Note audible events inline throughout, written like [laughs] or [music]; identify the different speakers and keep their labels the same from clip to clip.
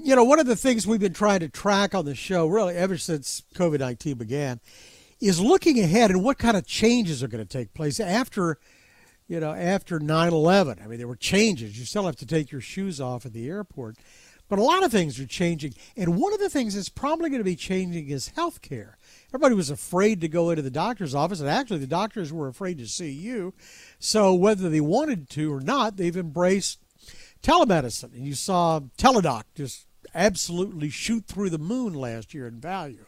Speaker 1: You know, one of the things we've been trying to track on the show, really, ever since COVID 19 began, is looking ahead and what kind of changes are going to take place after, you know, after 9 11. I mean, there were changes. You still have to take your shoes off at the airport. But a lot of things are changing. And one of the things that's probably going to be changing is health care. Everybody was afraid to go into the doctor's office, and actually, the doctors were afraid to see you. So, whether they wanted to or not, they've embraced telemedicine. And you saw Teladoc just absolutely shoot through the moon last year in value.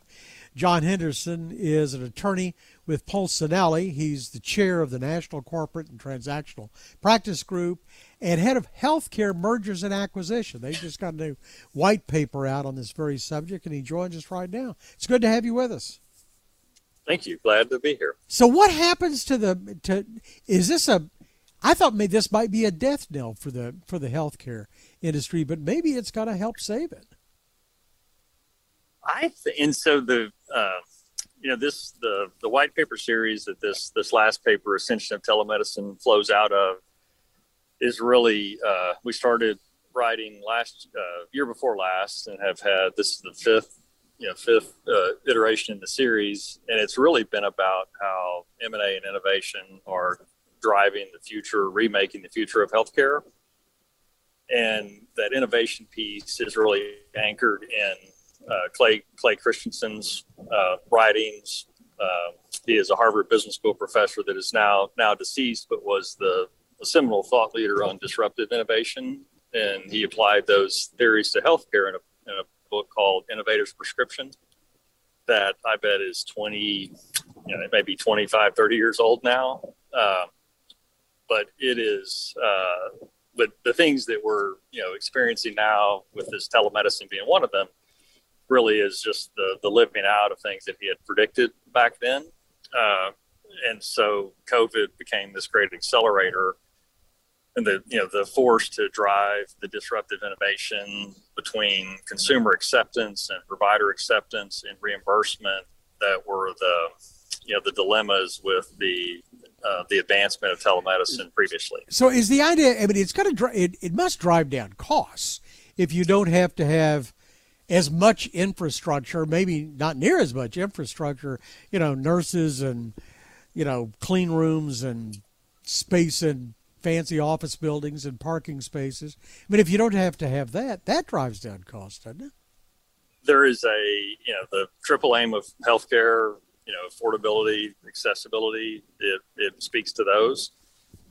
Speaker 1: John Henderson is an attorney with Polsinelli. He's the chair of the National Corporate and Transactional Practice Group and head of healthcare mergers and acquisition. They just got a new white paper out on this very subject, and he joins us right now. It's good to have you with us.
Speaker 2: Thank you. Glad to be here.
Speaker 1: So, what happens to the to? Is this a? I thought maybe this might be a death knell for the for the healthcare industry, but maybe it's going to help save it.
Speaker 2: I th- and so the uh, you know this the the white paper series that this this last paper ascension of telemedicine flows out of is really uh, we started writing last uh, year before last and have had this is the fifth you know fifth uh, iteration in the series and it's really been about how m&a and innovation are driving the future remaking the future of healthcare and that innovation piece is really anchored in uh, Clay Clay Christensen's uh, writings. Uh, he is a Harvard Business School professor that is now now deceased, but was the a seminal thought leader on disruptive innovation, and he applied those theories to healthcare in a, in a book called Innovator's Prescription. That I bet is 20, you know, maybe 25, 30 years old now. Uh, but it is, uh, but the things that we're, you know, experiencing now with this telemedicine being one of them really is just the, the living out of things that he had predicted back then. Uh, and so COVID became this great accelerator and the you know the force to drive the disruptive innovation between consumer acceptance and provider acceptance and reimbursement that were the you know the dilemmas with the uh, the advancement of telemedicine previously.
Speaker 1: So is the idea? I mean, it's got to it, it must drive down costs if you don't have to have as much infrastructure, maybe not near as much infrastructure. You know, nurses and you know clean rooms and space and fancy office buildings and parking spaces. I mean, if you don't have to have that, that drives down costs, doesn't it?
Speaker 2: There is a, you know, the triple aim of healthcare, you know, affordability, accessibility, it, it speaks to those.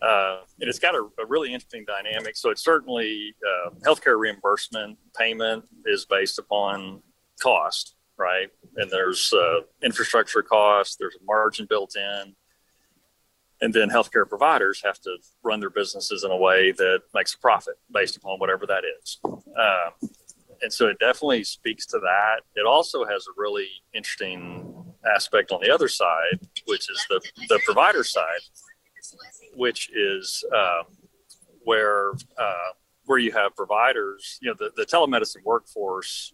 Speaker 2: Uh, and it's got a, a, really interesting dynamic. So it's certainly uh, healthcare reimbursement payment is based upon cost, right? And there's uh, infrastructure cost, there's a margin built in and then healthcare providers have to run their businesses in a way that makes a profit based upon whatever that is. Uh, and so it definitely speaks to that. It also has a really interesting aspect on the other side, which is the, the provider side, which is uh, where uh, where you have providers. You know, the, the telemedicine workforce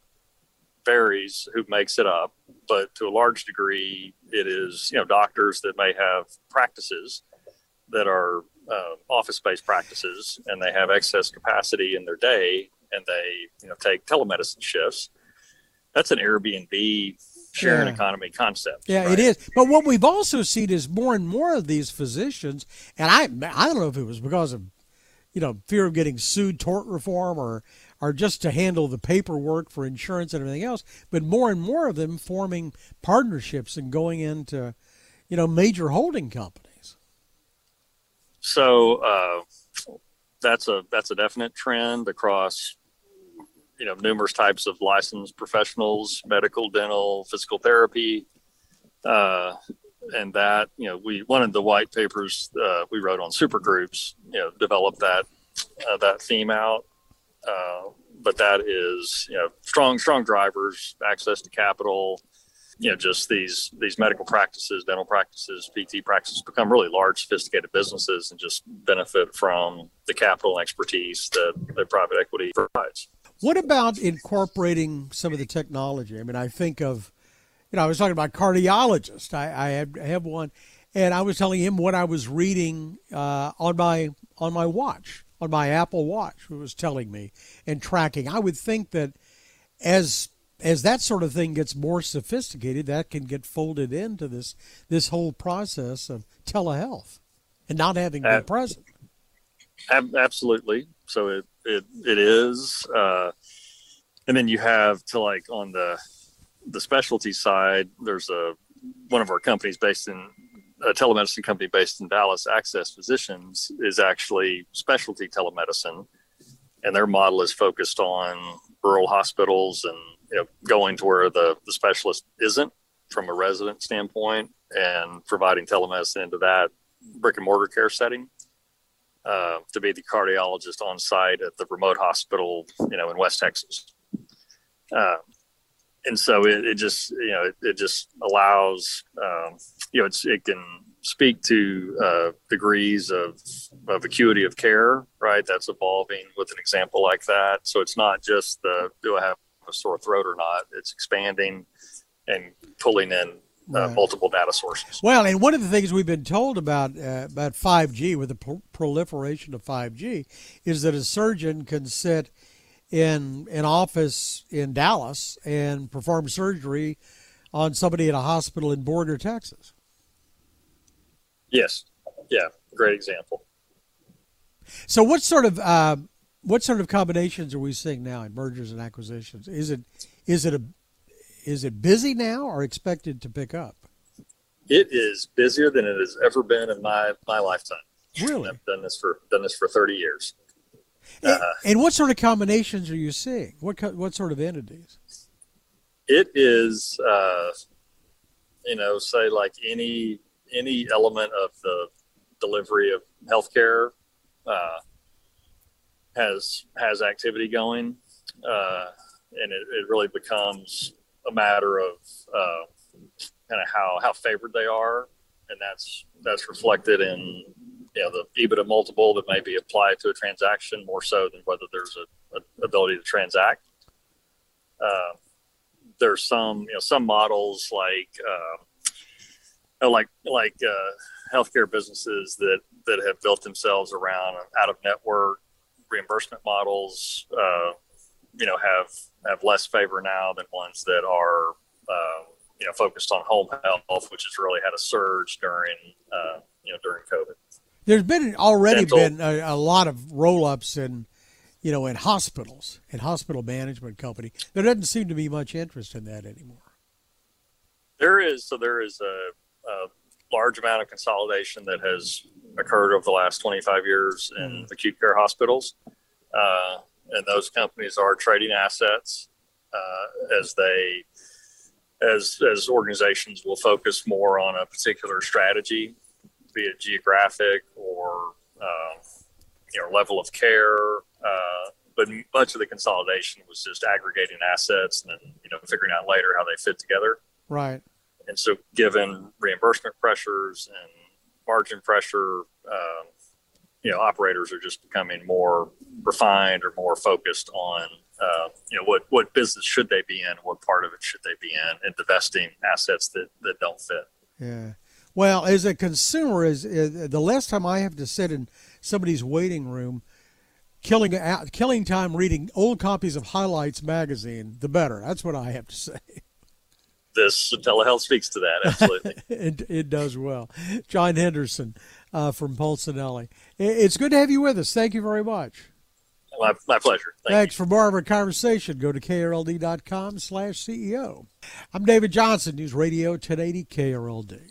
Speaker 2: varies who makes it up, but to a large degree, it is you know doctors that may have practices that are uh, office-based practices, and they have excess capacity in their day, and they you know take telemedicine shifts. That's an Airbnb sharing yeah. economy concept.
Speaker 1: Yeah, right? it is. But what we've also seen is more and more of these physicians, and I I don't know if it was because of you know fear of getting sued, tort reform, or are just to handle the paperwork for insurance and everything else, but more and more of them forming partnerships and going into, you know, major holding companies.
Speaker 2: So uh, that's a that's a definite trend across, you know, numerous types of licensed professionals, medical, dental, physical therapy. Uh, and that you know we one of the white papers uh, we wrote on supergroups you know developed that uh, that theme out uh, but that is, you know, strong, strong drivers, access to capital, you know, just these these medical practices, dental practices, PT practices become really large, sophisticated businesses, and just benefit from the capital and expertise that, that private equity provides.
Speaker 1: What about incorporating some of the technology? I mean, I think of, you know, I was talking about cardiologist. I, I have, have one, and I was telling him what I was reading uh, on my on my watch on my Apple Watch, it was telling me and tracking. I would think that as as that sort of thing gets more sophisticated, that can get folded into this this whole process of telehealth and not having been uh, present.
Speaker 2: Ab- absolutely. So it it it is, uh, and then you have to like on the the specialty side. There's a one of our companies based in a telemedicine company based in Dallas, Access Physicians, is actually specialty telemedicine, and their model is focused on rural hospitals and you know going to where the the specialist isn't from a resident standpoint and providing telemedicine into that brick and mortar care setting. Uh, to be the cardiologist on site at the remote hospital, you know, in West Texas. Uh, and so it, it, just, you know, it, it just allows, um, you know, it's, it can speak to uh, degrees of, of acuity of care, right? That's evolving with an example like that. So it's not just the, do I have a sore throat or not? It's expanding and pulling in uh, right. multiple data sources.
Speaker 1: Well, and one of the things we've been told about uh, about 5G with the pro- proliferation of 5G is that a surgeon can sit in an office in Dallas and perform surgery on somebody at a hospital in Borger, Texas.
Speaker 2: Yes. Yeah. Great example.
Speaker 1: So, what sort of uh, what sort of combinations are we seeing now in mergers and acquisitions? Is it is it a is it busy now or expected to pick up?
Speaker 2: It is busier than it has ever been in my my lifetime.
Speaker 1: Really,
Speaker 2: I've done this for done this for thirty years.
Speaker 1: And, uh, and what sort of combinations are you seeing? What what sort of entities?
Speaker 2: It is, uh, you know, say like any any element of the delivery of healthcare uh, has has activity going, uh, and it, it really becomes a matter of uh, kind of how how favored they are, and that's that's reflected in you know the EBITDA multiple that may be applied to a transaction more so than whether there's a, a ability to transact. Uh, there's some you know some models like uh, like like uh, healthcare businesses that that have built themselves around out of network reimbursement models. You know have have less favor now than ones that are uh, you know focused on home health, which has really had a surge during uh, you know during COVID.
Speaker 1: There's been already Dental. been a, a, lot of roll ups in you know in hospitals and hospital management company. There doesn't seem to be much interest in that anymore.
Speaker 2: There is so there is a, a large amount of consolidation that has occurred over the last 25 years in mm. acute care hospitals. Uh, and those companies are trading assets uh, as they as as organizations will focus more on a particular strategy, be it geographic or uh, you know level of care. Uh, but much of the consolidation was just aggregating assets and then you know figuring out later how they fit together.
Speaker 1: Right.
Speaker 2: And so, given reimbursement pressures and margin pressure, um, you know operators are just becoming more refined or more focused on uh, you know what what business should they be in, what part of it should they be in, and divesting assets that that don't fit.
Speaker 1: Yeah. Well, as a consumer, is, the less time I have to sit in somebody's waiting room, killing killing time reading old copies of Highlights magazine, the better. That's what I have to [laughs] say.
Speaker 2: This telehealth speaks to that absolutely. [laughs]
Speaker 1: it, it does well. John Henderson uh, from Polsinelli. It's good to have you with us. Thank you very much.
Speaker 2: My, my pleasure.
Speaker 1: Thank Thanks you. for more of our conversation. Go to krld.com slash CEO. I'm David Johnson, News Radio 1080 KRLD.